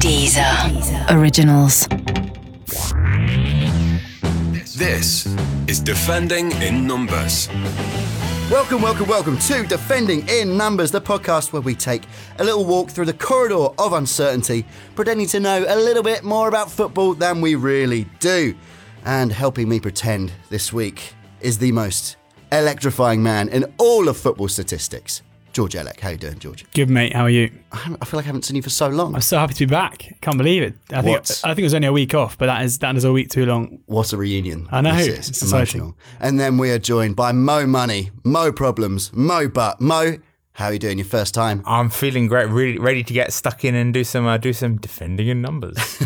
Deezer. Originals. This is Defending in Numbers. Welcome, welcome, welcome to Defending in Numbers, the podcast where we take a little walk through the corridor of uncertainty, pretending to know a little bit more about football than we really do. And helping me pretend this week is the most electrifying man in all of football statistics. George Elek, how you doing, George? Good mate, how are you? I I feel like I haven't seen you for so long. I'm so happy to be back. Can't believe it. I think What? I think it was only a week off, but that is that is a week too long. What a reunion. I know, This it's is exciting. emotional. And then we are joined by Mo Money, Mo Problems, Mo Butt. Mo, how are you doing your first time? I'm feeling great, really ready to get stuck in and do some uh, do some defending in numbers.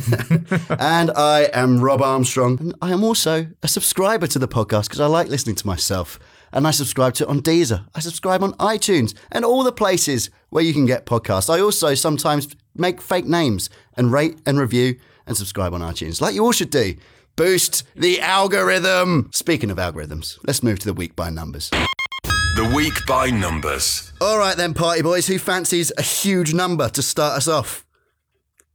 and I am Rob Armstrong. And I am also a subscriber to the podcast because I like listening to myself. And I subscribe to it on Deezer. I subscribe on iTunes and all the places where you can get podcasts. I also sometimes make fake names and rate and review and subscribe on iTunes, like you all should do. Boost the algorithm. Speaking of algorithms, let's move to the week by numbers. The Week by Numbers. All right, then, party boys, who fancies a huge number to start us off?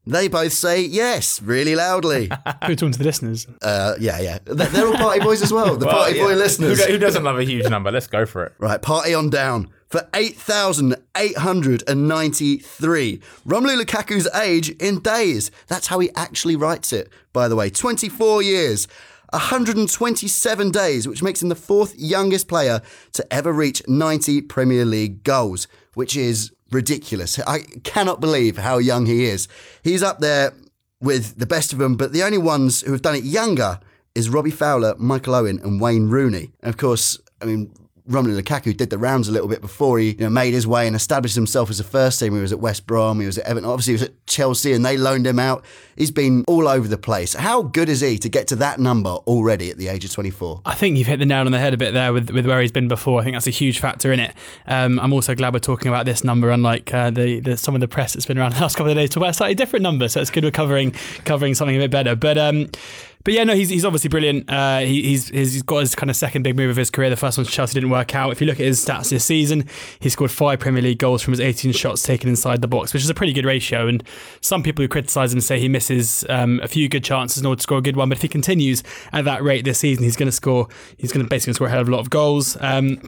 They both say yes, really loudly. Who talking to the listeners? Uh, yeah, yeah. They're they're all party boys as well. The Well, party yeah. boy listeners. do- who doesn't love a huge number? Let's go for it. Right, party on down. For 8,893. Romelu Lukaku's age in days. That's how he actually writes it, by the way. 24 years. 127 days, which makes him the fourth youngest player to ever reach 90 Premier League goals, which is ridiculous. I cannot believe how young he is. He's up there with the best of them, but the only ones who have done it younger is Robbie Fowler, Michael Owen, and Wayne Rooney. And of course, I mean, Romelu Lukaku did the rounds a little bit before he you know, made his way and established himself as a first team. He was at West Brom, he was at Everton, obviously he was at Chelsea, and they loaned him out. He's been all over the place. How good is he to get to that number already at the age of 24? I think you've hit the nail on the head a bit there with, with where he's been before. I think that's a huge factor in it. Um, I'm also glad we're talking about this number, unlike uh, the, the some of the press that's been around the last couple of days, to about a slightly different number. So it's good we're covering covering something a bit better. But um, but yeah, no, he's, he's obviously brilliant. Uh, he, he's he's got his kind of second big move of his career. The first one Chelsea didn't work out. If you look at his stats this season, he scored five Premier League goals from his 18 shots taken inside the box, which is a pretty good ratio. And some people who criticise him say he misses um, a few good chances in order to score a good one. But if he continues at that rate this season, he's going to score. He's going to basically score a hell of a lot of goals. Um,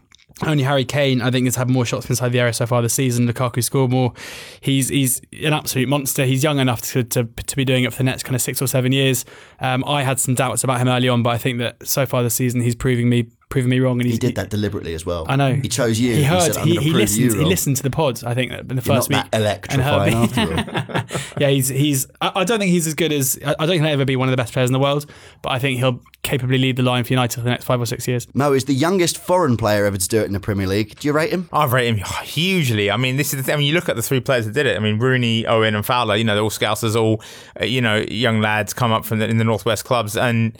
only Harry Kane, I think, has had more shots inside the area so far this season. Lukaku scored more. He's he's an absolute monster. He's young enough to, to, to be doing it for the next kind of six or seven years. Um, I had some doubts about him early on, but I think that so far this season he's proving me proving me wrong. And He did that deliberately as well. I know. He chose you. He heard. said, "I'm he, he prove listened. you He listened to the pods. I think in the You're first not week. that electrifying after all. yeah, he's he's. I, I don't think he's as good as. I I don't think he'll ever be one of the best players in the world, but I think he'll capably lead the line for United for the next five or six years. Mo is the youngest foreign player ever to do it in the Premier League. Do you rate him? I've rated him hugely. I mean, this is the thing. I mean, you look at the three players that did it. I mean, Rooney, Owen, and Fowler. You know, they're all Scousers, all uh, you know, young lads come up from the, in the northwest clubs, and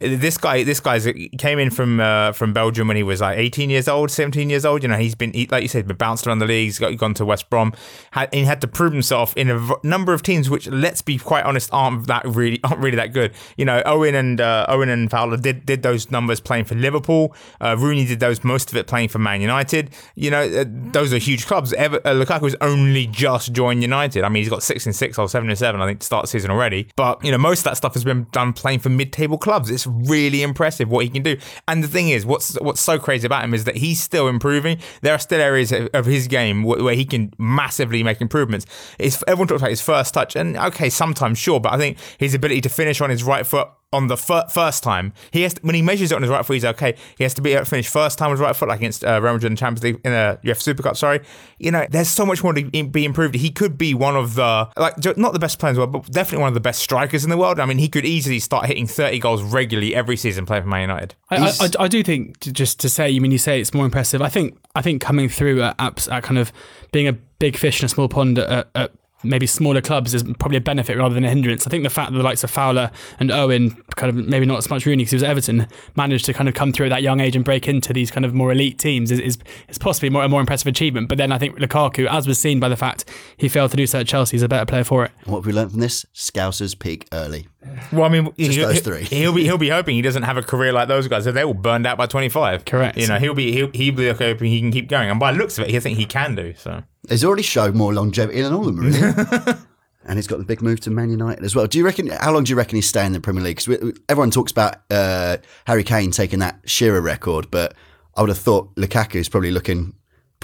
this guy, this guy's came in from uh, from Belgium when he was like 18 years old, 17 years old. You know, he's been he, like you said, been bounced around the leagues, got gone to West Brom, had, and he had to prove himself in a v- number of teams, which let's be quite honest, aren't that really aren't really that good. You know, Owen and uh, Owen and Fowler did did those numbers playing for Liverpool. Uh, Rooney did those most of it playing for Man United. You know, uh, those are huge clubs. Ever, uh, Lukaku's only just joined United. I mean, he's got six and six or seven and seven, I think, to start the season already. But you know, most of that stuff has been done playing for mid-table clubs. It's really impressive what he can do. And the thing is, what's what's so crazy about him is that he's still improving. There are still areas of his game wh- where he can massively make improvements. It's, everyone talks about his first touch, and okay, sometimes sure, but I think his ability to finish on his right foot on the fir- first time. He has to, when he measures it on his right foot, he's okay. He has to be able to finish first time with his right foot, like against uh, Real Madrid in the Champions League in a UEFA Super Cup. Sorry, you know, there's so much more to be improved. He could be one of the like not the best players in the world, but definitely one of the best strikers in the world. I mean, he could easily start hitting 30 goals regularly every season playing for Man United. I, I, I- I do think to, just to say, you mean you say it's more impressive. I think I think coming through at, at, at kind of being a big fish in a small pond at, at maybe smaller clubs is probably a benefit rather than a hindrance. I think the fact that the likes of Fowler and Owen, kind of maybe not as much Rooney because he was at Everton, managed to kind of come through at that young age and break into these kind of more elite teams is, is, is possibly more, a more impressive achievement. But then I think Lukaku, as was seen by the fact he failed to do so at Chelsea, is a better player for it. What have we learned from this? Scousers peak early. Well, I mean, Just he'll, those three. he'll be he'll be hoping he doesn't have a career like those guys. They're all burned out by 25. Correct. You know, he'll be he'll, he'll be hoping he can keep going. And by the looks of it, he think he can do so. He's already showed more longevity than all of them, really. and he's got the big move to Man United as well. Do you reckon? How long do you reckon he's staying in the Premier League? Because everyone talks about uh, Harry Kane taking that Shearer record, but I would have thought Lukaku is probably looking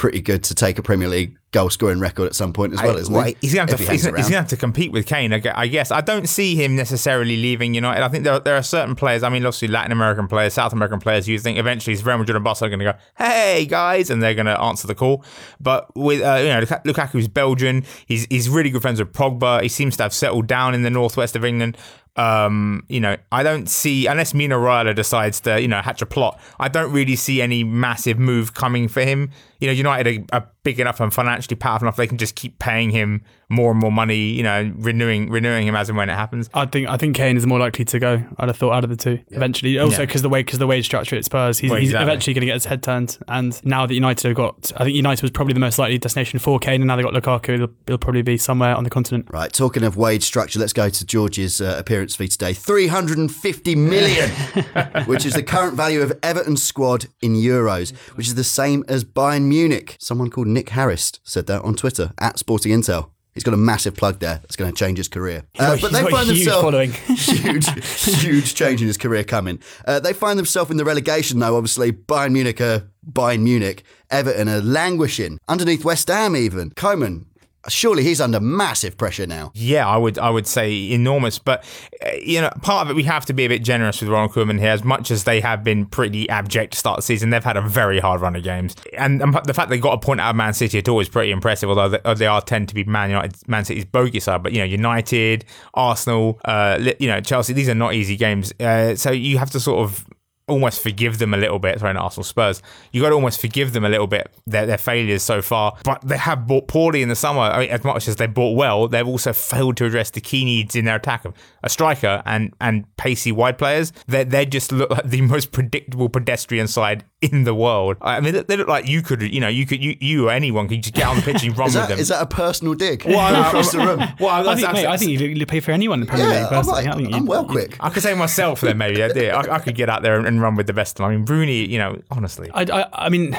pretty good to take a Premier League goal scoring record at some point as well, I- isn't well, he? He's going to he have to, he's, he's gonna have to compete with Kane. I guess I don't see him necessarily leaving United. I think there, there are certain players. I mean, obviously Latin American players, South American players. You think eventually Real Madrid and Barca are going to go, "Hey guys," and they're going to answer the call. But with uh, you know Luka- Lukaku's Belgian. He's he's really good friends with Pogba. He seems to have settled down in the northwest of England. Um, you know, I don't see unless Mino Raiola decides to, you know, hatch a plot. I don't really see any massive move coming for him. You know, United are, are big enough and financially powerful enough; they can just keep paying him more and more money. You know, renewing renewing him as and when it happens. I think I think Kane is more likely to go. I'd have thought out of the two eventually. Also, Yeah. because the way because the wage structure at Spurs, he's, Well, he's eventually going to get his head turned. And now that United have got, I think United was probably the most likely destination for Kane, and now they have got Lukaku. He'll, he'll probably be somewhere on the continent. Right, talking of wage structure, let's go to George's uh, appearance fee today. 350 million, which is the current value of Everton's squad in euros, which is the same as Bayern Munich. Someone called Nick Harris said that on Twitter at Sporting Intel. He's got a massive plug there that's going to change his career. Uh, got- he's got a huge following. huge, huge change in his career coming. Uh, they find themselves in the relegation, though. Obviously, Bayern Munich are Bayern Munich. Everton are languishing underneath West Ham. Even Koeman, surely he's under massive pressure now. Yeah, I would I would say enormous, but uh, you know, part of it we have to be a bit generous with Ronald Koeman here. As much as they have been pretty abject to start the season, they've had a very hard run of games, and the fact they got a point out of Man City at all is pretty impressive. Although they, they are tend to be Man United, Man City's bogey side, but you know, United, Arsenal, uh, you know, Chelsea. These are not easy games, uh, so you have to sort of almost forgive them a little bit. Sorry, not Arsenal Spurs. You got to almost forgive them a little bit their, their failures so far. But they have bought poorly in the summer. I mean, as much as they bought well, they've also failed to address the key needs in their attack of a striker and and pacey wide players. They they just look like the most predictable pedestrian side in the world. I mean, they look like you could, you know, you could, you, you or anyone could just get on the pitch and run Is with them. is that a personal dig Well, I- across the room? well, I that's- think, mate, I think you you pay for anyone in the Premier Yeah, League. I'm, like, I think I'm well quick. I could say myself then maybe. I, did. I, I could get out there and, and run with the best of them. I mean, Rooney, you know, honestly. I, I, I mean,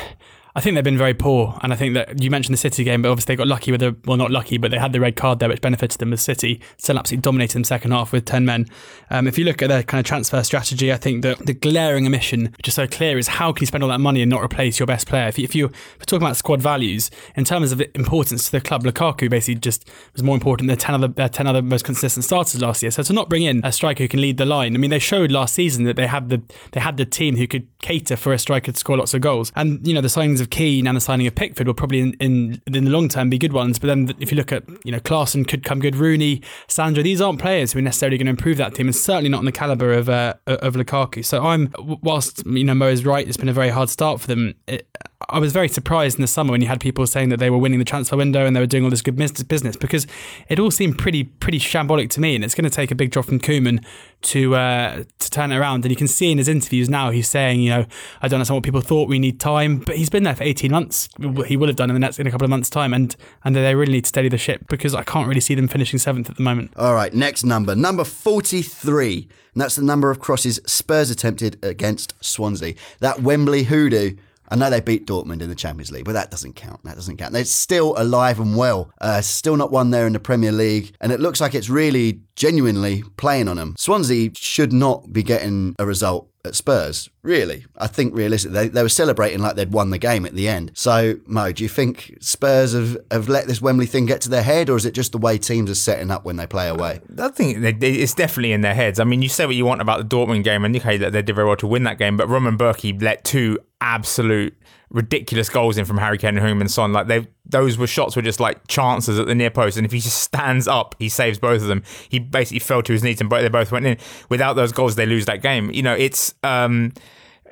I think they've been very poor, and I think that you mentioned the City game, but obviously they got lucky with the well, not lucky, but they had the red card there, which benefited them with City. Still absolutely dominated the second half with ten men. Um, if you look at their kind of transfer strategy, I think that the glaring omission, which is so clear, is how can you spend all that money and not replace your best player? If, you, if you we're talking about squad values in terms of importance to the club, Lukaku basically just was more important than ten other their ten other most consistent starters last year. So to not bring in a striker who can lead the line, I mean, they showed last season that they had the they had the team who could cater for a striker to score lots of goals. And you know, the signings of Keane and the signing of Pickford will probably in, in in the long term be good ones. But then if you look at you know, Klaassen could come good, Rooney, Sandro, these aren't players who are necessarily going to improve that team, and certainly not on the caliber of uh, of Lukaku. So I'm whilst you know Mo is right, it's been a very hard start for them. It, I was very surprised in the summer when you had people saying that they were winning the transfer window and they were doing all this good business because it all seemed pretty pretty shambolic to me, and it's going to take a big drop from Koeman to uh, to turn it around. And you can see in his interviews now he's saying, you know, I don't understand what people thought. We need time, but he's been there for eighteen months. He will have done in the next in a couple of months' time, and and they really need to steady the ship because I can't really see them finishing seventh at the moment. All right, next number, number 43. And that's the number of crosses Spurs attempted against Swansea. That Wembley hoodoo. I know they beat Dortmund in the Champions League, but that doesn't count. That doesn't count. They're still alive and well. Uh, still not won there in the Premier League. And it looks like it's really genuinely playing on them. Swansea should not be getting a result at Spurs, really. I think realistically, they, they were celebrating like they'd won the game at the end. So, Mo, do you think Spurs have, have let this Wembley thing get to their head, or is it just the way teams are setting up when they play away? I think it's definitely in their heads. I mean, you say what you want about the Dortmund game, and okay, that they did very well to win that game, but Roman Bürki let two absolute ridiculous goals in from Harry Kane and Heung-min Son. Like they, those were shots were just like chances at the near post, and if he just stands up, he saves both of them. He basically fell to his knees, and they both went in. Without those goals, they lose that game. You know, it's. um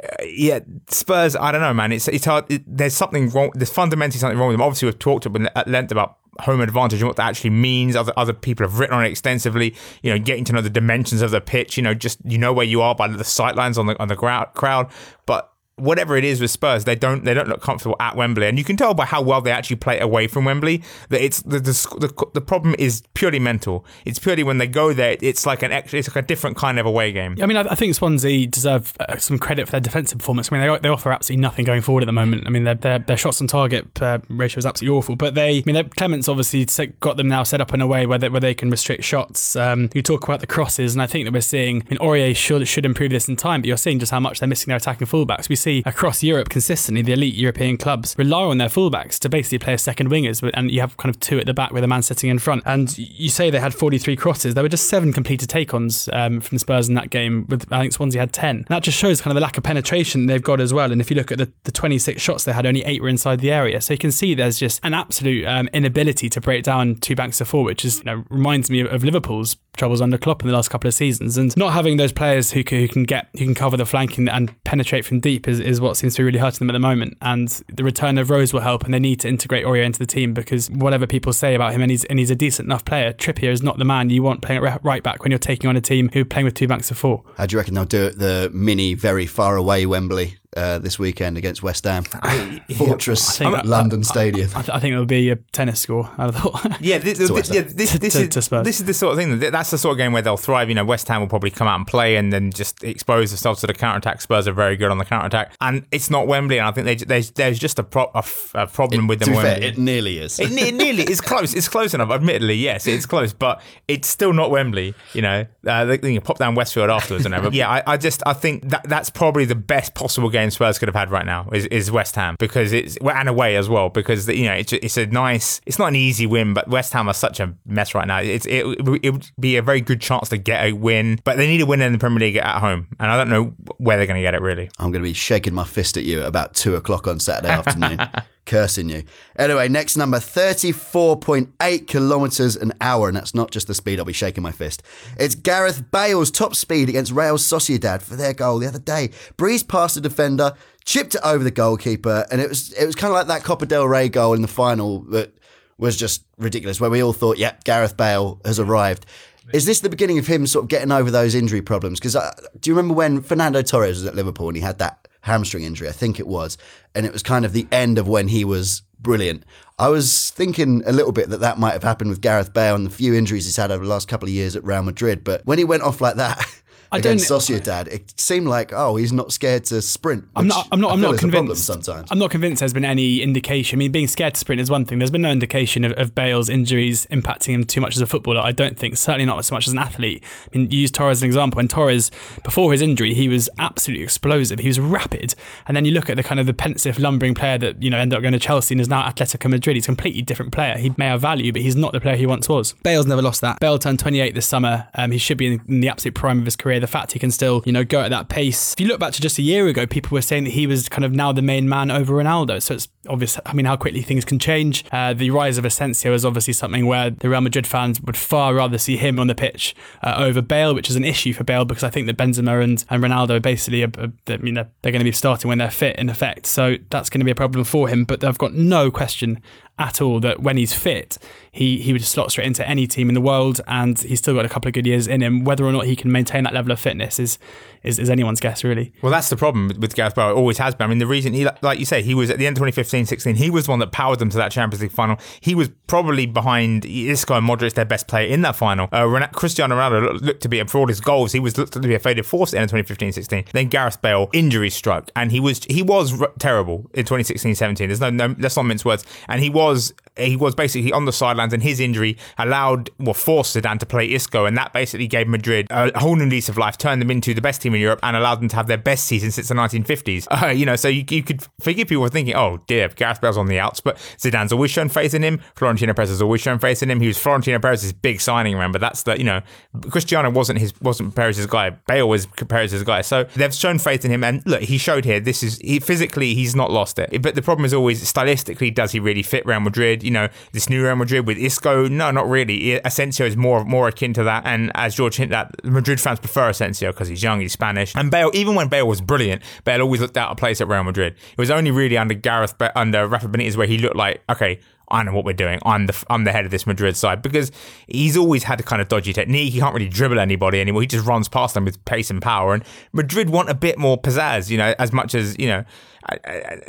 Uh, yeah, Spurs. I don't know, man. It's it's hard. It, there's something wrong. There's fundamentally something wrong with them. Obviously, we've talked at length about home advantage and what that actually means. Other other people have written on it extensively. You know, getting to know the dimensions of the pitch. You know, just you know where you are by the sightlines on the on the. Crowd, but whatever it is with Spurs, they don't they don't look comfortable at Wembley, and you can tell by how well they actually play away from Wembley that it's the the, the, the problem is purely mental. It's purely when they go there, it's like an it's like a different kind of away game. I mean, I, I think Swansea deserve uh, some credit for their defensive performance. I mean, they, they offer absolutely nothing going forward at the moment. I mean, their their, their shots on target uh, ratio is absolutely awful. But they, I mean, Clement's obviously got them now set up in a way where they, where they can restrict shots. Um, you talk about the crosses, and I think that we're seeing. I mean, Aurier should should improve this in time, but you're seeing just how much they're missing their attacking fullbacks. We see across Europe consistently the elite European clubs rely on their fullbacks to basically play as second wingers, and you have kind of two at the back with a man sitting in front. And you say they had 43 crosses. There were just seven completed take-ons um, from Spurs in that game. With I think Swansea had 10. That just shows kind of the lack of penetration they've got as well. And if you look at the, the 26 shots they had, only eight were inside the area. So you can see there's just an absolute um, inability to break down two banks of four, which is you know, reminds me of, of Liverpool's troubles under Klopp in the last couple of seasons. And not having those players who can, who can get who can cover the flanking and penetrate from deep is, is what seems to be really hurting them at the moment. And the return of Rose will help, and they need to integrate Aurier into the team because whatever people say about him, and he's and he's a decent enough player. Trippier is not the man you want playing at right back when you're taking on a team who are playing with two banks of four. How do you reckon they'll do it? The mini, very far away Wembley uh, this weekend against West Ham. Fortress I think- London Stadium. I, I think it'll be a tennis score. I thought. Yeah, this, this, yeah, this, this To- is to Spurs. this is the sort of thing that that's the sort of game where they'll thrive. You know, West Ham will probably come out and play and then just expose themselves to the counter attack. Spurs are very good on the counter attack, and it's not Wembley. And I think they, there's there's just a, pro, a, f- a problem with them. be at fair, it nearly is. It, ne- nearly it's close. It's close enough. Admittedly, yes, it's close, but it's still not Wembley. You know, uh, they, they can pop down Westfield afterwards and whatever. yeah, I, I just I think that that's probably the best possible game Spurs could have had right now is, is West Ham because it's and away as well because you know it's it's a nice. It's not an easy win, but West Ham are such a mess right now. It's it, it would be a very good chance to get a win, but they need a win in the Premier League at home, and I don't know where they're going to get it really. I'm going to be shaking my fist at you at about two o'clock on Saturday afternoon, cursing you. Anyway, next number 34.8 kilometres an hour, and that's not just the speed I'll be shaking my fist. It's Gareth Bale's top speed against Real Sociedad for their goal the other day. Breezed past the defender, chipped it over the goalkeeper, and it was it was kind of like that Copa del Rey goal in the final that was just ridiculous, where we all thought, yep, Gareth Bale has arrived. Is this the beginning of him sort of getting over those injury problems? Because do you remember when Fernando Torres was at Liverpool and he had that hamstring injury? I think it was, and it was kind of the end of when he was brilliant. I was thinking a little bit that that might have happened with Gareth Bale and the few injuries he's had over the last couple of years at Real Madrid. But when he went off like that. I Against don't- Sociedad, it seemed like oh he's not scared to sprint. I'm not. I'm not. I I'm not is a problem convinced. sometimes. I'm not convinced there's been any indication. I mean, being scared to sprint is one thing. There's been no indication of, of Bale's injuries impacting him too much as a footballer. I don't think. Certainly not so much as an athlete. I mean, you use Torres as an example. When Torres, before his injury, he was absolutely explosive. He was rapid. And then you look at the kind of the pensive, lumbering player that you know ended up going to Chelsea and is now at Atletico Madrid. He's a completely different player. He may have value, but he's not the player he once was. Bale's never lost that. Bale turned 28 this summer. Um, he should be in, in the absolute prime of his career. The fact he can still, you know, go at that pace. If you look back to just a year ago, people were saying that he was kind of now the main man over Ronaldo. So it's obvious. I mean, how quickly things can change. Uh, the rise of Asensio is obviously something where the Real Madrid fans would far rather see him on the pitch uh, over Bale, which is an issue for Bale because I think that Benzema and, and Ronaldo basically, are, are, I mean, they're, they're going to be starting when they're fit in effect. So that's going to be a problem for him. But I've got no question at all that when he's fit, he he would slot straight into any team in the world, and he's still got a couple of good years in him. Whether or not he can maintain that level of fitness is is, is anyone's guess, really. Well, that's the problem with- Gareth Bale. It always has been. I mean, the reason he, like you say, he was at the end of 2015-16. He was the one that powered them to that Champions League final. He was probably behind Isco and Modric, their best player in that final. Uh, Cristiano Ronaldo looked- to be for all his goals. He was looked to be a faded force at the end of 2015-16. Then Gareth Bale injury struck, and he was he was terrible in 2016-17. There's no, no let's not mince words. And he was was he was basically on the sidelines, and his injury allowed well forced Zidane to play Isco, and that basically gave Madrid a whole new lease of life, turned them into the best team in Europe, and allowed them to have their best season since the 1950s. Uh, you know, so you, you could forgive people thinking, oh dear, Gareth Bale's on the outs, but Zidane's always shown faith in him. Florentino Perez has always shown faith in him. He was Florentino Perez's big signing. Remember, that's the you know, Cristiano wasn't his wasn't Perez's guy. Bale was Perez's guy. So they've shown faith in him, and look, he showed here. This is he physically he's not lost it, but the problem is always stylistically, does he really fit Real Madrid? You know, this new Real Madrid with Isco, no, not really. Asensio is more more akin to that, and as George hinted at, Madrid fans prefer Asensio because he's young, he's Spanish, and Bale. Even when Bale was brilliant, Bale always looked out of place at Real Madrid. It was only really under Gareth, under Rafa Benitez, where he looked like okay. I know what we're doing. I'm the I'm the head of this Madrid side because he's always had a kind of dodgy technique. He can't really dribble anybody anymore. He just runs past them with pace and power. And Madrid want a bit more pizzazz, you know, as much as you know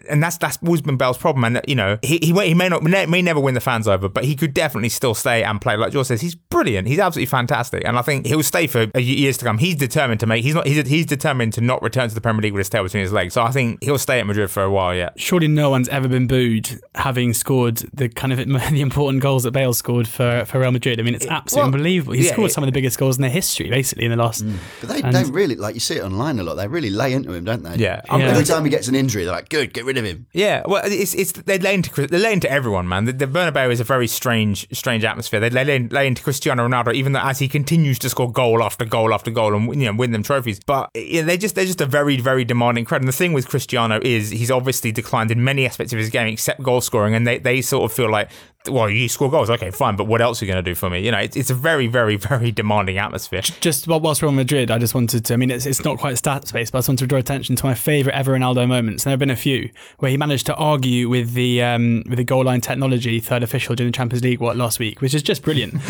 and that's that's always been Bale's problem. And you know, he he, he may not may never win the fans over, but he could definitely still stay and play. Like George says, he's brilliant. He's absolutely fantastic, and I think he'll stay for years to come. He's determined to make. He's not. He's, he's determined to not return to the Premier League with his tail between his legs. So I think he'll stay at Madrid for a while yet. Surely no one's ever been booed having scored the kind of the important goals that Bale scored for, for Real Madrid. I mean, it's absolutely well, unbelievable. He yeah, scored some of the biggest goals in their history, basically, in the last. Mm. But they don't really like you see it online a lot. They really lay into him, don't they? Yeah. yeah. Every time he gets an injury, they're like, "Good, get rid of him." Yeah, well, it's it's they lay into they lay into everyone, man. The, the Bernabeu is a very strange strange atmosphere. They lay, lay into Cristiano Ronaldo, even though as he continues to score goal after goal after goal and you know win them trophies. But they just they're just a very very demanding crowd. And the thing with Cristiano is he's obviously declined in many aspects of his game except goal scoring, and they they sort of feel like well, you score goals, okay, fine, but what else are you going to do for me? You know, it's, it's a very, very, very demanding atmosphere. Just whilst we're on Madrid, I just wanted to, I mean, it's, it's not quite stats based, but I just wanted to draw attention to my favourite ever Ronaldo moments. And there have been a few where he managed to argue with the um, with the goal line technology third official during the Champions League, what, last week, which is just brilliant.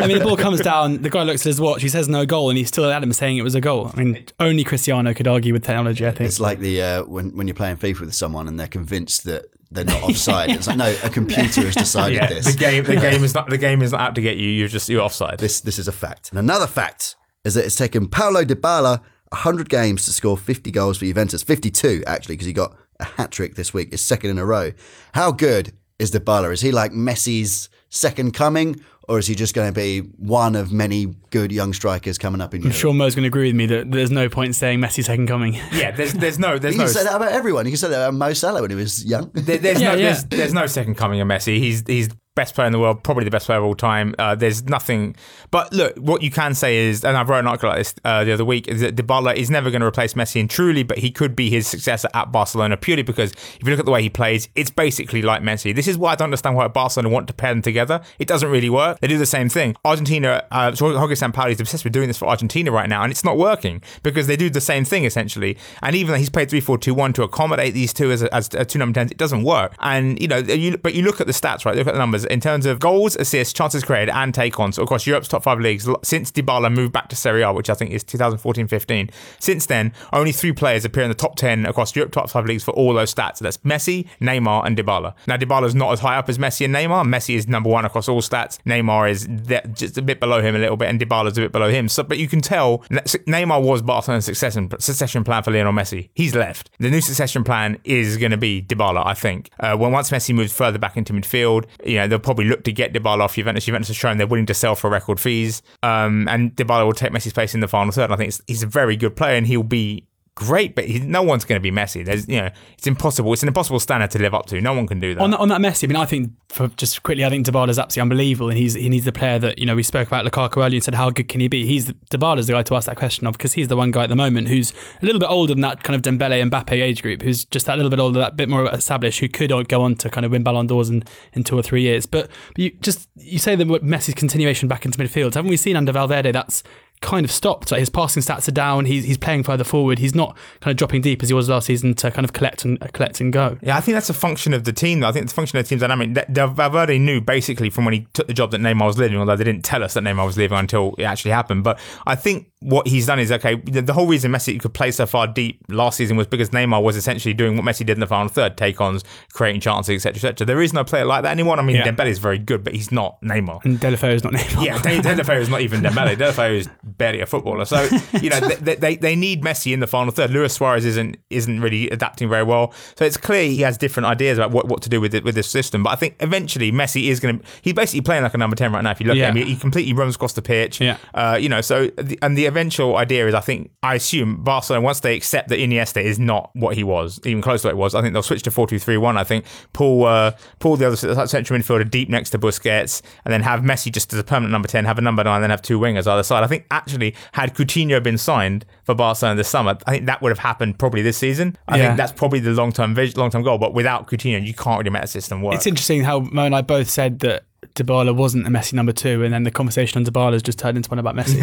I mean, the ball comes down, the guy looks at his watch, he says no goal, and he's still at him saying it was a goal. I mean, only Cristiano could argue with technology, I think. It's like the uh, when, when you're playing FIFA with someone and they're convinced that they're not offside. It's like no, a computer has decided yeah, this. The game, the game is not the game is not out to get you. You're just you're offside. This this is a fact. And another fact is that it's taken Paulo Dybala 100 games to score 50 goals for Juventus. 52 actually, because he got a hat trick this week. His second in a row. How good is Dybala? Is he like Messi's second coming, or is he just going to be one of many good young strikers coming up in Europe? I'm sure Mo's going to agree with me that there's no point saying Messi second coming. Yeah, there's there's no there's you no. can say that about everyone. You can say that about Mo Salah when he was young. There, there's yeah, no yeah. There's, there's no second coming of Messi. He's he's best player in the world, probably the best player of all time. Uh, there's nothing. But look, what you can say is, and I wrote an article like this uh, the other week, is that Dybala is never going to replace Messi and truly, but he could be his successor at Barcelona purely because if you look at the way he plays, it's basically like Messi. This is why I don't understand why Barcelona want to pair them together. It doesn't really work. They do the same thing. Argentina, uh, Jorge Sampaoli is obsessed with doing this for Argentina right now, and it's not working because they do the same thing essentially. And even though he's played 3 4 2 1 to accommodate these two as, as, as two number 10s, it doesn't work. And, you know, you, but you look at the stats, right? Look at the numbers in terms of goals assists, chances created, and take-ons across Europe's top five leagues since Dybala moved back to Serie A, which I think is 2014-15. Since then, only three players appear in the top 10 across Europe's top five leagues for all those stats. That's Messi, Neymar, and Dybala. Now, Dybala's not as high up as Messi and Neymar. Messi is number one across all stats. Neymar is just a bit below him a little bit, and Dybala's a bit below him. So, but you can tell Neymar was Barcelona's succession, succession plan for Lionel Messi. He's left. The new succession plan is going to be Dybala, I think. Uh, when once Messi moves further back into midfield, you know they'll probably look to get Dybala off Juventus. Juventus has shown they're willing to sell for record fees. Um, and Dybala will take Messi's place in the final third. I think he's a very good player and he'll be great, but he, no one's going to be Messi. There's, you know, it's impossible. It's an impossible standard to live up to. No one can do that. On that, on that Messi, I mean, I think for just quickly, I think Dybala's absolutely unbelievable, and he's he needs the player that you know we spoke about Lukaku earlier and said how good can he be? He's Dybala's the guy to ask that question of because he's the one guy at the moment who's a little bit older than that kind of Dembele and Mbappe age group, who's just that little bit older, that bit more established, who could go on to kind of win Ballon d'Ors in, in two or three years. But, but you just you say that Messi's continuation back into midfield, haven't we seen under Valverde? That's kind of stopped. Like his passing stats are down. He's he's playing further forward. He's not kind of dropping deep as he was last season to kind of collect and uh, collect and go. Yeah, I think that's a function of the team. Though. I think it's a function of the team dynamic. Valverde knew basically from when he took the job that Neymar was leaving, although they didn't tell us that Neymar was leaving until it actually happened. But I think what he's done is okay. The, the whole reason Messi could play so far deep last season was because Neymar was essentially doing what Messi did in the final third, take ons, creating chances, etc., etc. There is no player like that anymore. I mean, yeah. Dembele is very good, but he's not Neymar. And Deulofeu is not Neymar. Yeah, Deulofeu is not even Dembele. Deulofeu is barely a footballer. So you know they, they, they need Messi in the final third. Luis Suarez isn't isn't really adapting very well. So it's clear he has different ideas about what, what to do with it with this system. But I think eventually Messi is going to. He's basically playing like a number ten right now. If you look yeah. at him, he, he completely runs across the pitch. Yeah. Uh, you know. So the, and the eventual idea is, I think, I assume Barcelona once they accept that Iniesta is not what he was, even close to what it was. I think they'll switch to four two three one. I think pull uh, pull the other central midfielder deep next to Busquets, and then have Messi just as a permanent number ten, have a number nine, then have two wingers either side. I think actually had Coutinho been signed signed for Barcelona this summer, I think that would have happened probably this season. I yeah. think that's probably the long term long term goal. But without Coutinho, you can't really make a system work. It's interesting how Mo and I both said that Dybala wasn't a Messi number two, and then the conversation on Dybala has just turned into one about Messi.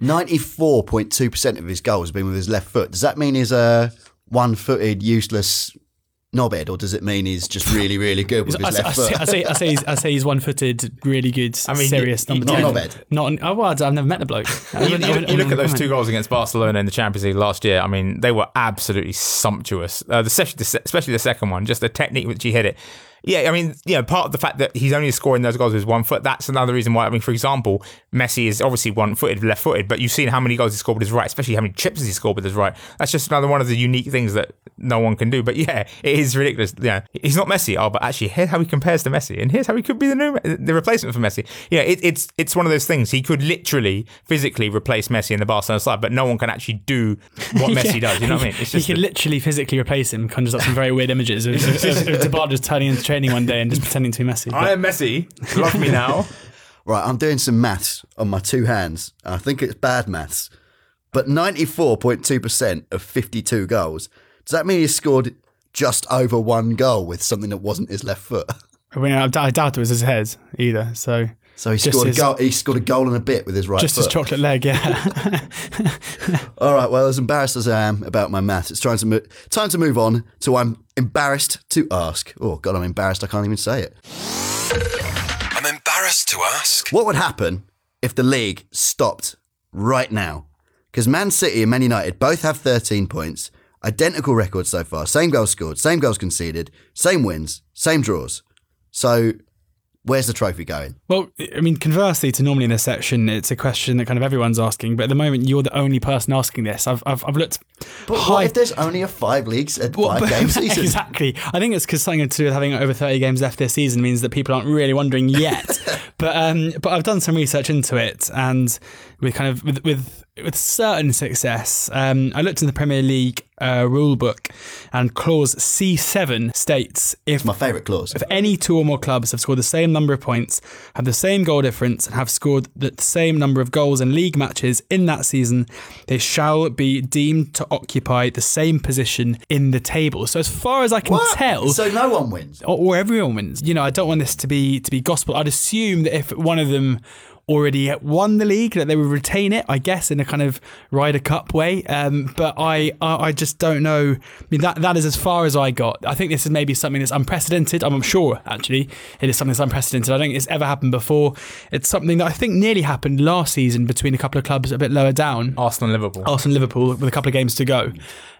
94.2% of his goals have been with his left foot. Does that mean he's a one footed, useless knobhead, or does it mean he's just really, really good with I, his I, left say, foot? I say, I say, he's, I say he's one-footed, really good, I mean, serious you- number you- ten. Not knobhead. Not, oh, well, I've never met the bloke. I You, you- I you look at those two goals against Barcelona in the Champions League last year. I mean, they were absolutely sumptuous. Uh, the, se- the se- especially the second one, just the technique which he hit it. Yeah, I mean, you know, part of the fact that he's only scoring those goals with one foot, that's another reason why. I mean, for example, Messi is obviously one-footed, left-footed, but you've seen how many goals he scored with his right, especially how many chips he scored with his right. That's just another one of the unique things that no one can do. But yeah, it is ridiculous. Yeah, he's not Messi. Oh, but actually, here's how he compares to Messi, and here's how he could be the new the replacement for Messi. Yeah, it, it's it's one of those things. He could literally physically replace Messi in the Barcelona side, but no one can actually do what Messi does. You know what I mean? It's he could a- literally physically replace him. Conjures up some very weird images of, of, of, of just turning into training one day and just pretending to be Messi. I am Messi. Love me now. Right, I'm doing some maths on my two hands. I think it's bad maths, but 94.2% of 52 goals. Does that mean he scored just over one goal with something that wasn't his left foot? I mean, I, I doubt it was his head either. So So he scored his- a goal. He scored a goal and a bit with his right just foot. his chocolate leg, yeah. All right. Well, as embarrassed as I am about my maths, it's trying to mo- time to move on to I'm embarrassed to ask. Oh God, I'm embarrassed. I can't even say it. I'm embarrassed to ask. What would happen if the league stopped right now? Because Man City and Man United both have 13 points, identical records so far, same goals scored, same goals conceded, same wins, same draws. So, where's the trophy going? Well, I mean, conversely to normally in this section, it's a question that kind of everyone's asking, but at the moment, you're the only person asking this. I've, I've, I've looked But high. what if there's only a five leagues, a Well, five game season? exactly. I think it's because something to do with having over 30 games left this season means that people aren't really wondering yet. but um, but I've done some research into it, and with kind of with with, with certain success, um, I looked in the Premier League uh, rule book, and clause C7 states if My favourite clause. if any two or more clubs have scored the same number of points, have the same goal difference, and have scored the same number of goals in league matches in that season, they shall be deemed to occupy the same position in the table. So, as far as I can What? tell, So no one wins. or, or everyone wins. You know, I don't want this to be to be gospel. I'd assume that if one of them already won the league, that they would retain it. I guess in a kind of Ryder Cup way. Um, but I, I I just don't know. I mean, that that is as far as I got. I think this is maybe something that's unprecedented. I'm sure actually it is something that's unprecedented. I don't think it's ever happened before. It's something that I think nearly happened last season between a couple of clubs a bit lower down. Arsenal and Liverpool. Arsenal, Liverpool, with a couple of games to go.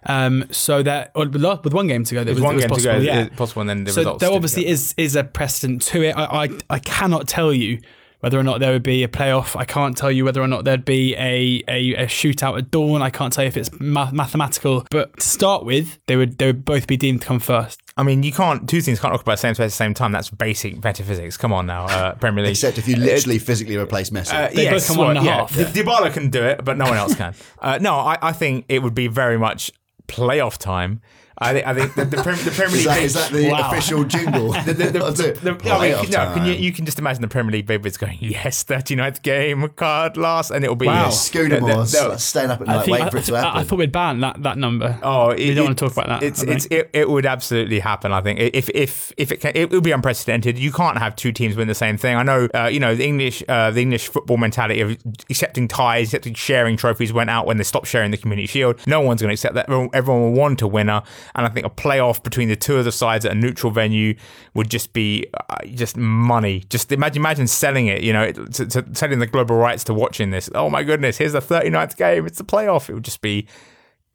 Um, so that or with one game to go, that was, one was game possible. to go, yeah. possible, and then the so results. there obviously go. is is a precedent to it. I, I I cannot tell you whether or not there would be a playoff. I can't tell you whether or not there'd be a, a, a shootout at dawn. I can't tell you if it's math- mathematical. But to start with, they would they would both be deemed to come first. I mean, you can't. Two things can't occupy the same space at the same time. That's basic metaphysics. Come on now, uh, Premier League. Except if you literally physically replace Messi. Uh, They both come one and a well, half. yeah. D- Dybala can do it, but no one else can. Uh, no, I, I think it would be very much playoff time. I think I think the, the, Prem- the Premier is, League. that, is that the Wow. official jingle? the, the, the, the- I mean, no, you, you can just imagine the Premier League babies going, yes, 39th game, card last, and it'll be Wow. Scudamores the- the- staying up at I night waiting for it to happen. I thought we'd ban that that number. Oh, we don't want to talk about that. It's it's it, it would absolutely happen. I think if if if it can, it would be unprecedented. You can't have two teams win the same thing. I know, uh, you know, the English uh, the English football mentality of accepting ties, accepting sharing trophies went out when they stopped sharing the Community Shield. No one's going to accept that. Everyone, everyone will want a winner, and I think a playoff between the two of the sides at a neutral venue would just be uh, just money. Just imagine imagine selling it. You know, to, to selling the global rights to watching this. Oh my goodness, here's the 39th game. It's the playoff. It would just be.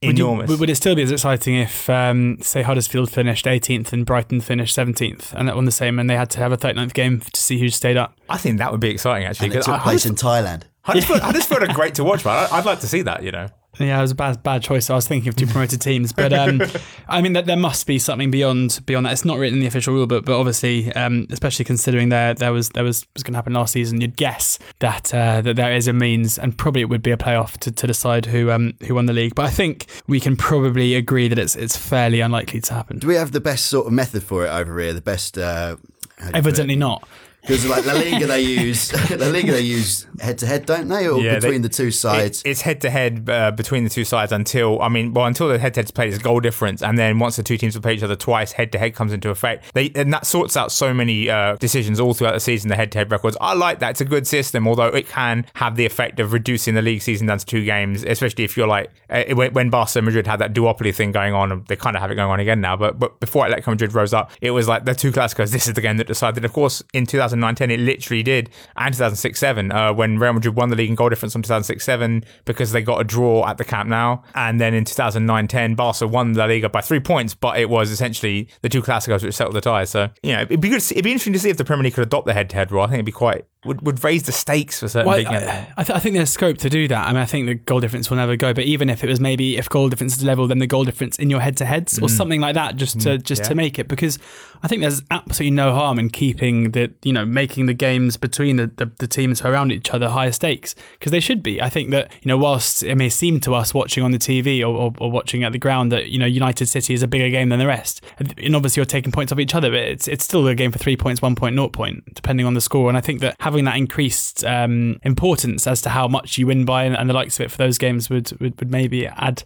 Would, you- Enormous. would- would it still be as exciting if, um, say, Huddersfield finished 18th and Brighton finished 17th, and that won the same, and they had to have a 39th game to see who stayed up? I think that would be exciting actually. and it 'cause took I- place in Thailand. Huddersfield, Huddersfield are great to watch, man. I- I'd like to see that. You know, Yeah, it was a bad bad choice. I was thinking of two promoted teams, but um, I mean, that there must be something beyond beyond that. It's not written in the official rule book, but obviously, um, especially considering there there was there was was going to happen last season, you'd guess that uh, that there is a means, and probably it would be a playoff to, to decide who um who won the league. But I think we can probably agree that it's it's fairly unlikely to happen. Do we have the best sort of method for it over here? The best. Uh, how do you put it? Evidently not. Because like La Liga, they use La Liga, they use head to head, don't they, or Yeah, they- between the two sides? It- it's head to head between the two sides until I mean, well, until the head to head's played, it's goal difference, and then once the two teams have played each other twice, head to head comes into effect. They and that sorts out so many uh, decisions all throughout the season. The head to head records, I like that. It's a good system, although it can have the effect of reducing the league season down to two games, especially if you're like uh, when Barca and Madrid had that duopoly thing going on. and They kind of have it going on again now, but but before Atletico Madrid rose up, it was like the two Clásicos. This is the game that decided. Of course, in 2009-10, it literally did, and 2006-7 uh, when Real Madrid won the league in goal difference on 2006-7 because they got a draw at the Camp Nou, and then in 2009-10, Barca won La Liga by three points, but it was essentially the two Clásicos which settled the tie. So you know, it'd be good. See, it'd be interesting to see if the Premier League could adopt the head-to-head rule. I think it'd be quite would, would raise the stakes for certain Well, big games. I, I, th- I think there's scope to do that. I mean, I think the goal difference will never go. But even if it was maybe if goal difference is level, then the goal difference in your head-to-heads or mm. something like that, just to mm. just yeah. to make it, because I think there's absolutely no harm in keeping the you know making the games between the, the, the teams around each other higher stakes because they should be. I think that you know whilst it may seem to us watching on the TV or, or, or watching at the ground that you know United City is a bigger game than the rest, and obviously you're taking points off each other, but it's it's still a game for three points, one point, naught point, depending on the score. And I think that having that increased um, importance as to how much you win by and, and the likes of it for those games would, would, would maybe add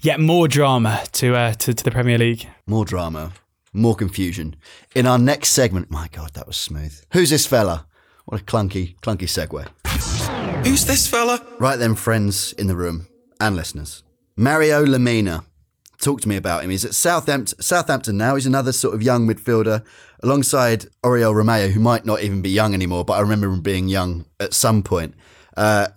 yet more drama to, uh, to to the Premier League. More drama, more confusion. In our next segment, my God, that was smooth. Who's this fella? What a clunky, clunky segue. Who's this fella? Right then, friends in the room and listeners. Mario Lemina. Talk to me about him. He's at Southampton, Southampton now. He's another sort of young midfielder alongside Oriol Romeu, who might not even be young anymore, but I remember him being young at some point. Uh,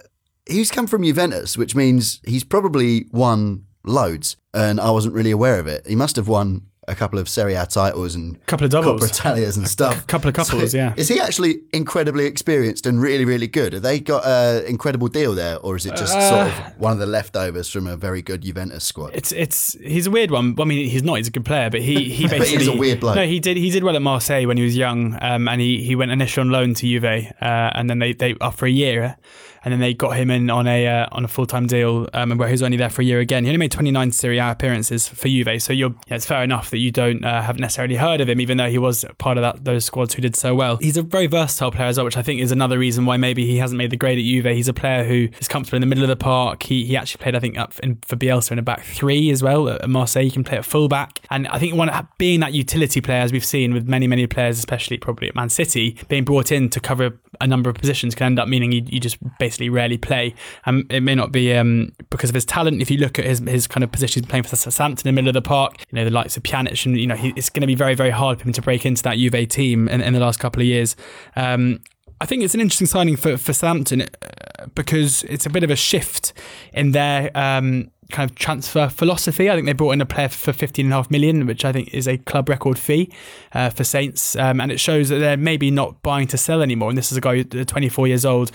he's come from Juventus, which means he's probably won loads, and I wasn't really aware of it. He must have won a couple of Serie A titles and a Couple of doubles. Coppa Italias and stuff. A couple of couples, yeah. Is he actually incredibly experienced and really, really good? Have they got an incredible deal there, or is it just Uh, sort of one of the leftovers from a very good Juventus squad? It's it's he's a weird one. I mean, he's not. He's a good player, but he he basically he's a weird bloke. No, he did he did well at Marseille when he was young, um, and he he went initially on loan to Juve, uh, and then they they after a year. And then they got him in on a uh, on a full time deal, um, where he was only there for a year again. He only made 29 Serie A appearances for Juve, so yeah, it's fair enough that you don't uh, have necessarily heard of him, even though he was part of that those squads who did so well. He's a very versatile player as well, which I think is another reason why maybe he hasn't made the grade at Juve. He's a player who is comfortable in the middle of the park. He he actually played, I think, up in, for Bielsa in a back three as well at Marseille. He can play at full back, and I think one being that utility player, as we've seen with many many players, especially probably at Man City, being brought in to cover a number of positions can end up meaning you, you just basically rarely play. Um, it may not be um, because of his talent. If you look at his his kind of position, he's playing for Southampton in the middle of the park, you know the likes of Pjanic, and you know he, it's going to be very very hard for him to break into that Juve team in, in the last couple of years. Um, I think it's an interesting signing for for Southampton uh, because it's a bit of a shift in their um, kind of transfer philosophy. I think they brought in a player for 15.5 million, which I think is a club record fee uh, for Saints. Um, and it shows that they're maybe not buying to sell anymore. And this is a guy 24 years old,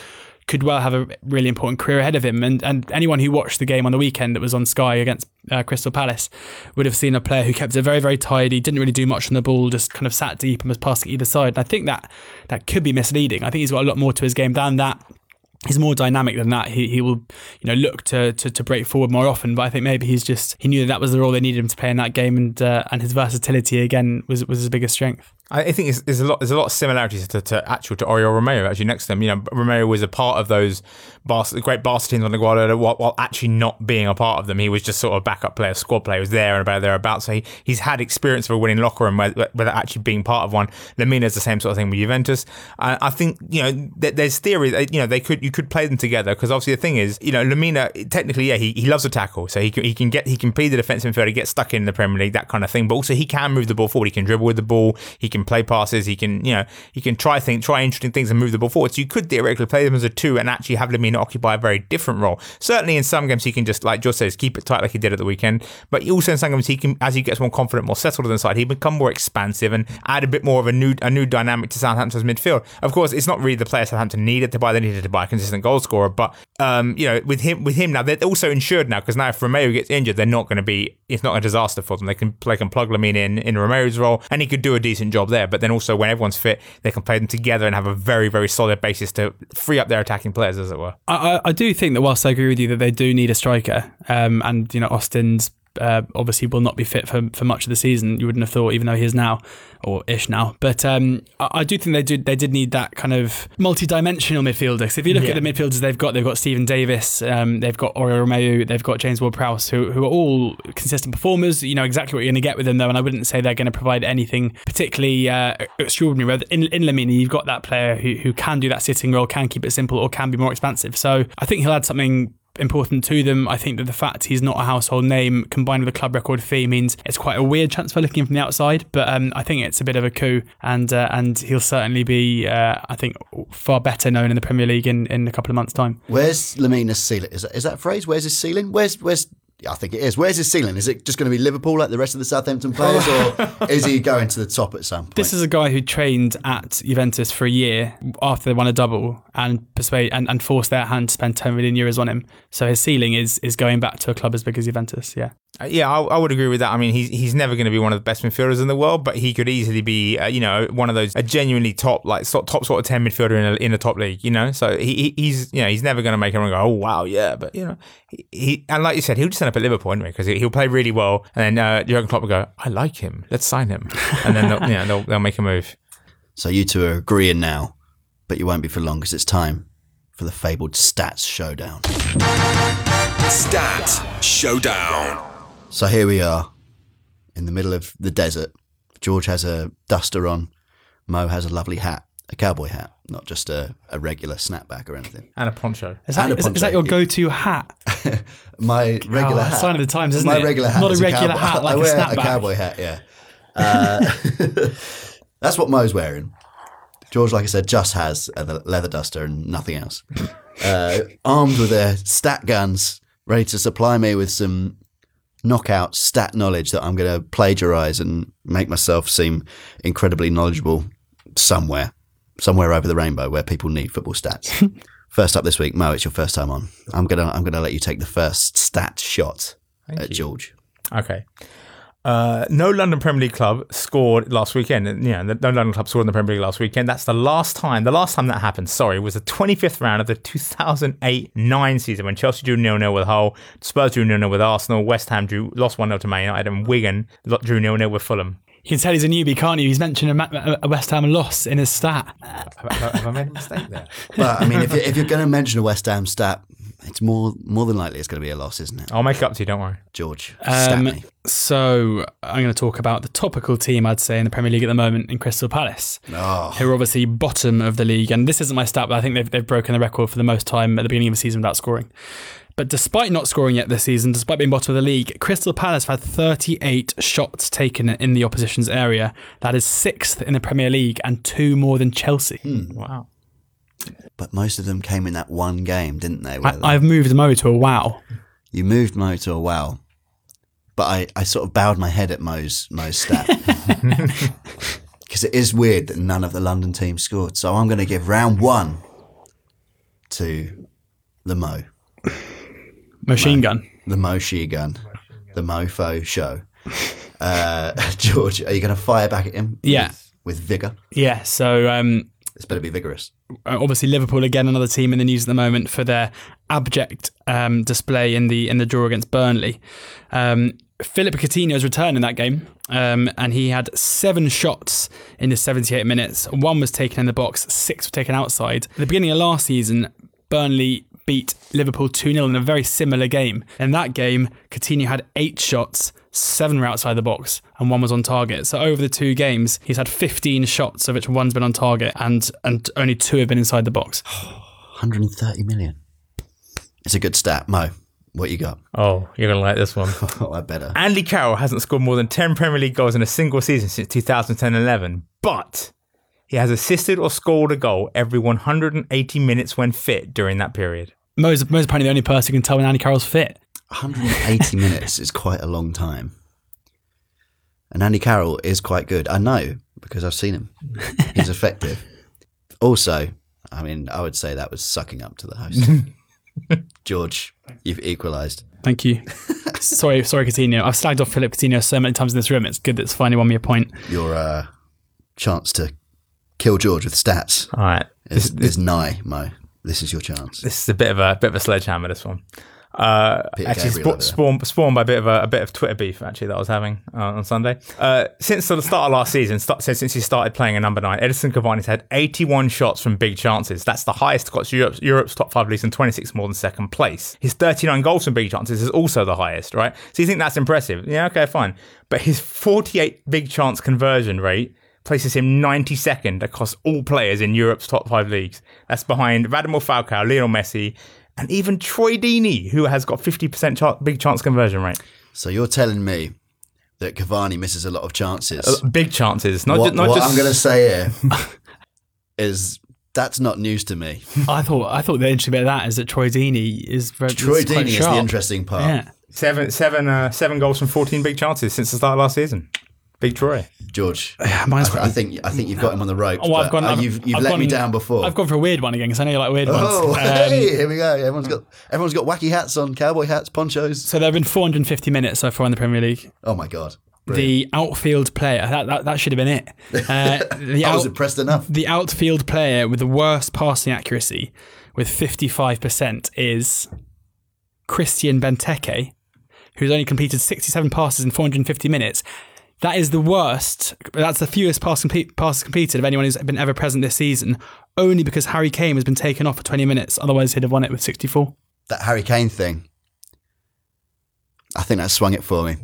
could well have a really important career ahead of him. And, and anyone who watched the game on the weekend that was on Sky against uh, Crystal Palace would have seen a player who kept it very, very tidy, didn't really do much on the ball, just kind of sat deep and was passing either side. And I think that that could be misleading. I think he's got a lot more to his game than that he's more dynamic than that. He he will you know look to, to to break forward more often. But I think maybe he's just he knew that, that was the role they needed him to play in that game, and uh, and his versatility again was was his biggest strength. I think there's a lot. There's a lot of similarities to, to actual to Oriol Romeu actually next to him. You know, Romeu was a part of those Barca, great teams on the Guardiola while, while actually not being a part of them. He was just sort of backup player, squad player, he was there and about thereabouts. So he, he's had experience of a winning locker room without actually being part of one. Lemina's the same sort of thing with Juventus. I, I think you know th- there's theory that you know they could you could play them together because obviously the thing is you know Lemina technically yeah he, he loves a tackle so he can he can get he can play the defensive midfielder, get stuck in the Premier League that kind of thing. But also he can move the ball forward. He can dribble with the ball. He can play passes. He can you know he can try things, try interesting things and move the ball forward. So you could theoretically play them as a two and actually have Lemina occupy a very different role. Certainly in some games he can just like George says keep it tight like he did at the weekend. But also in some games he can as he gets more confident, more settled on the side, he become more expansive and add a bit more of a new a new dynamic to Southampton's midfield. Of course, it's not really the player Southampton needed to buy. They needed to buy a consistent goal scorer. But um, you know with him with him now they're also insured now because now if Romeu gets injured, they're not going to be it's not a disaster for them. They can they can plug Lamine in in Romero's role and he could do a decent job there. But then also when everyone's fit, they can play them together and have a very very solid basis to free up their attacking players as it were. I, I, do think that whilst I agree with you that they do need a striker, um, and you know Austin's uh, obviously will not be fit for, for much of the season. You wouldn't have thought, even though he is now or ish now. But um, I, I, do think they did they did need that kind of multi-dimensional midfielder. Because if you look yeah. at the midfielders they've got, they've got Steven Davis, um, they've got Oriol Romeu, they've got James Ward-Prowse, who who are all consistent performers. You know exactly what you're going to get with them, though, and I wouldn't say they're going to provide anything particularly uh, extraordinary. In, in Lamine, you've got that player who who can do that sitting role, can keep it simple, or can be more expansive. So I think he'll add something important to them. I think that the fact he's not a household name combined with a club record fee means it's quite a weird transfer looking from the outside. But um, I think it's a bit of a coup, and uh, and he'll certainly be, uh, I think, far better known in the Premier League in, in a couple of months' time. Where's Lemina's ceiling? Is that, is that phrase? Where's his ceiling? Where's where's I think it is. Where's his ceiling? Is it just going to be Liverpool like the rest of the Southampton players, or is he going to the top at some point? This is a guy who trained at Juventus for a year after they won a double and persuade and, and forced their hand to spend 10 million euros on him. So his ceiling is is going back to a club as big as Juventus. Yeah. Uh, yeah, I, I, would agree with that. I mean, he's he's never going to be one of the best midfielders in the world, but he could easily be, uh, you know, one of those a genuinely top like top sort of ten midfielder in a, in a top league. You know, so he he's you know he's never going to make everyone go, oh wow, yeah. But you know, he, he and like you said, he'll just end up at Liverpool anyway because he'll play really well, and then uh, Jurgen Klopp will go, I like him, let's sign him, and then they'll, you know, they'll they'll make a move. So you two are agreeing now, but you won't be for long because it's time for the fabled stats showdown. Stats showdown. So here we are in the middle of the desert. George has a duster on. Mo has a lovely hat, a cowboy hat, not just a, a regular snapback or anything. And a poncho. Is that, And a is, is that your go-to hat? My regular Oh, hat. sign of the times, isn't My it? regular hat. Not a regular cowboy- hat like I a wear snapback. cowboy hat, yeah. Uh, that's what Mo's wearing. George, like I said, just has a leather duster and nothing else. Uh, armed with their stat guns, ready to supply me with some knockout stat knowledge that I'm going to plagiarize and make myself seem incredibly knowledgeable somewhere, somewhere over the rainbow where people need football stats. first up this week, Mo, it's your first time on. I'm gonna I'm gonna let you take the first stat shot at you. George. Okay. Uh, no London Premier League club scored last weekend. Yeah, no London club scored in the Premier League last weekend. That's the last time. The last time that happened, sorry, was the 25th round of the 2008-9 season when Chelsea drew 0-0 with Hull, Spurs drew 0-0 with Arsenal, West Ham drew lost 1-0 to Man United, and Wigan drew 0-0 with Fulham. You can tell he's a newbie, can't you? He's mentioned a, Ma- a West Ham loss in his stat. Have, have- have I made a mistake there? But I mean, if, you, if you're going to mention a West Ham stat, it's more more than likely it's going to be a loss, isn't it? I'll make it up to you. Don't worry. George, stat Um, me. so I'm going to talk about the topical team, I'd say, in the Premier League at the moment in Crystal Palace, Oh, who are obviously bottom of the league. And this isn't my stat, but I think they've, they've broken the record for the most time at the beginning of the season without scoring. But despite not scoring yet this season, despite being bottom of the league, Crystal Palace have had 38 shots taken in the opposition's area. That is sixth in the Premier League and two more than Chelsea. Hmm. Wow. but most of them came in that one game, didn't they? where I, I've moved Mo to a wow. you moved Mo to a wow, but I, I sort of bowed my head at Mo's Mo's stat because it is weird that none of the London teams scored. So I'm going to give round one to the Mo, Machine gun. the Mo She Gun, the Mofo Show. Uh, George, are you going to fire back at him? Yeah. with, with vigor. Yeah, so um, It's better be vigorous. uh, obviously Liverpool again another team in the news at the moment for their abject um, display in the in the draw against Burnley. Um, Philippe Coutinho's return in that game, um, and he had seven shots in the 78 minutes. One was taken in the box, six were taken outside. At the beginning of last season, Burnley beat Liverpool 2 0 in a very similar game. In that game, Coutinho had eight shots, seven were outside the box, and one was on target. So over the two games, he's had 15 shots, of which one's been on target, and, and only two have been inside the box. 130 million. It's a good stat, Mo. What you got? Oh, you're gonna like this one. Oh, I better. Andy Carroll hasn't scored more than 10 Premier League goals in a single season since 2010-11, but he has assisted or scored a goal every 180 minutes when fit during that period. Mo's, Mo's apparently the only person who can tell when Andy Carroll's fit. 180 minutes is quite a long time. And Andy Carroll is quite good. I know because I've seen him. He's effective. Also, I mean, I would say that was sucking up to the host. George, you've equalised. Thank you. sorry, sorry, Coutinho. I've slagged off Philippe Coutinho so many times in this room. It's good that it's finally won me a point. Your uh, chance to kill George with stats All right. is, is nigh, Mo. This is your chance. This is a bit of a bit of a sledgehammer. This one. Uh, Peter actually, spa- spawned, spawned by a bit of a, a bit of Twitter beef actually that I was having uh, on Sunday. Uh, since the start of last season, start, since, since he started playing a number nine, Edinson Cavani's had 81 shots from big chances. That's the highest across Europe's, Europe's top five leagues and 26 more than second place. His 39 goals from big chances is also the highest, right? So you think that's impressive? Yeah, okay, fine. But his 48 big chance conversion rate places him 92nd across all players in Europe's top five leagues. That's behind Radamel Falcao, Lionel Messi, and even Troy Deeney, who has got 50% ch- big chance conversion rate. So you're telling me that Cavani misses a lot of chances. Big chances, not, what ju- not what just. I'm going to say here is that's not news to me. I thought I thought the interesting bit of that is that Troy Deeney is very Troy is quite Deeney is the interesting part. Yeah. Seven, seven, uh, seven goals from 14 big chances since the start of last season. Big Troy. George, mine's I, I think I think you've got him on the ropes. Oh, I've gone. uh, I've- you've you've I've let me down before. I've gone for a weird one again because I know you like weird Oh, ones. Um, hey, here we go. Everyone's got everyone's got wacky hats on, cowboy hats, ponchos. so there have been 450 minutes so far in the Premier League. Oh my god, The outfield player that, that that should have been it. Uh, the, I was impressed enough. the outfield player with the worst passing accuracy, with 55%, is Christian Benteke, who's only completed 67 passes in 450 minutes. That is the worst. That's the fewest pass compe- passes completed of anyone who's been ever present this season, only because Harry Kane has been taken off for 20 minutes. Otherwise, he'd have won it with 64. That Harry Kane thing. I think that swung it for me.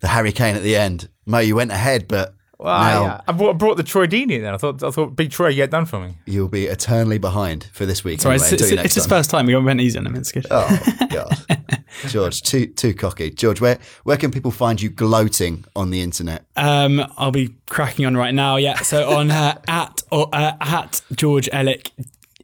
The Harry Kane at the end. Mo, you went ahead, but Well, now I, I, brought, I brought the Troy Deeney in there. I thought, I thought Big Troy get done for me. you'll be eternally behind for this week. Sorry, anyway, it's, until it's, it's his first time. We went easy on him. It's good. Oh God, George, too too cocky. George, where where can people find you gloating on the internet? Um, I'll be cracking on right now. Yeah. So on uh, at or uh, at George Elek.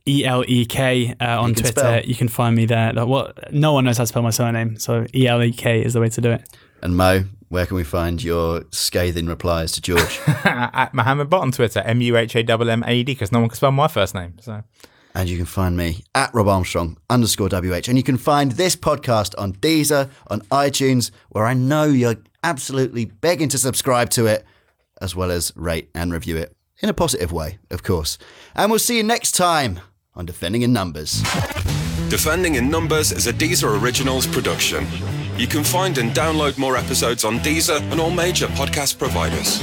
E L E K uh, on can Twitter. spell. You can find me there. Like, what? No one knows how to spell my surname, so E L E K is the way to do it. And Mo, where can we find your scathing replies to George? At Muhammad Butt on Twitter, M U H A M M A E D, because no one can spell my first name. So and you can find me at Rob Armstrong underscore WH. And you can find this podcast on Deezer, on iTunes, where I know you're absolutely begging to subscribe to it, as well as rate and review it in a positive way, of course. And we'll see you next time on Defending in Numbers. Defending in Numbers is a Deezer Originals production. You can find and download more episodes on Deezer and all major podcast providers.